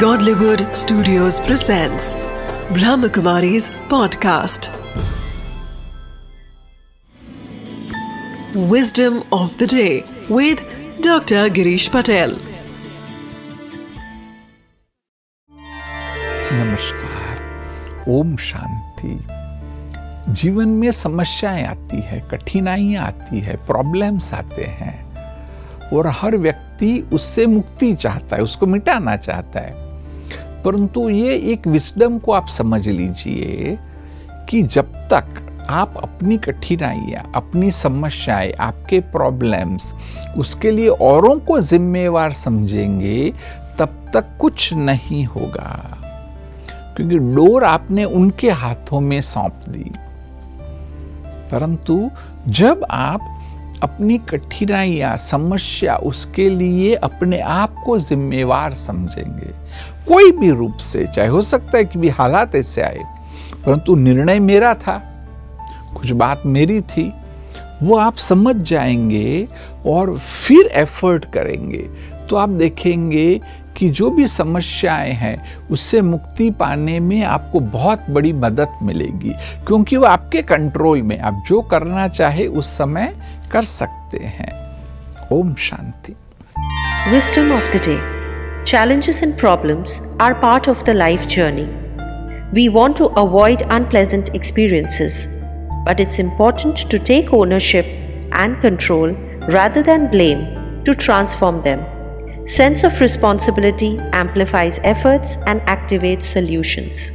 Godlywood Studios presents Brahmakumari's podcast. Wisdom of the day with Dr. Girish Patel. नमस्कार ओम शांति जीवन में समस्याएँ आती है कठिनाइयाँ आती है प्रॉब्लम्स आते हैं और हर व्यक्ति उससे मुक्ति चाहता है उसको मिटाना चाहता है परंतु ये एक विस्डम को आप समझ लीजिए कि जब तक आप अपनी कठिनाइयाँ, अपनी समस्याएँ, आपके प्रॉब्लम्स उसके लिए औरों को जिम्मेवार समझेंगे, तब तक कुछ नहीं होगा। क्योंकि डोर आपने उनके हाथों में सौंप दी। परंतु जब आप अपनी कठिनाइयाँ, समस्या उसके लिए अपने आप को जिम्मेवार समझेंगे। कोई भी रूप से, चाहे हो सकता है कि भी हालात ऐसे आए, परंतु निर्णय मेरा था, कुछ बात मेरी थी, वो आप समझ जाएँगे और फिर एफर्ट करेंगे। तो आप देखेंगे कि जो भी समस्याएँ हैं, उससे मुक्ति पाने में आपको बहुत बड़ी मदद मिलेगी, क्योंकि वो आपके कंट्रोल में, आप जो करना चाहे उस समय कर सकते हैं। Om Shanti. Wisdom of the day challenges and problems are part of the life journey we want to avoid unpleasant experiences but it's important to take ownership and control rather than blame to transform them. Sense of responsibility amplifies efforts and activates solutions.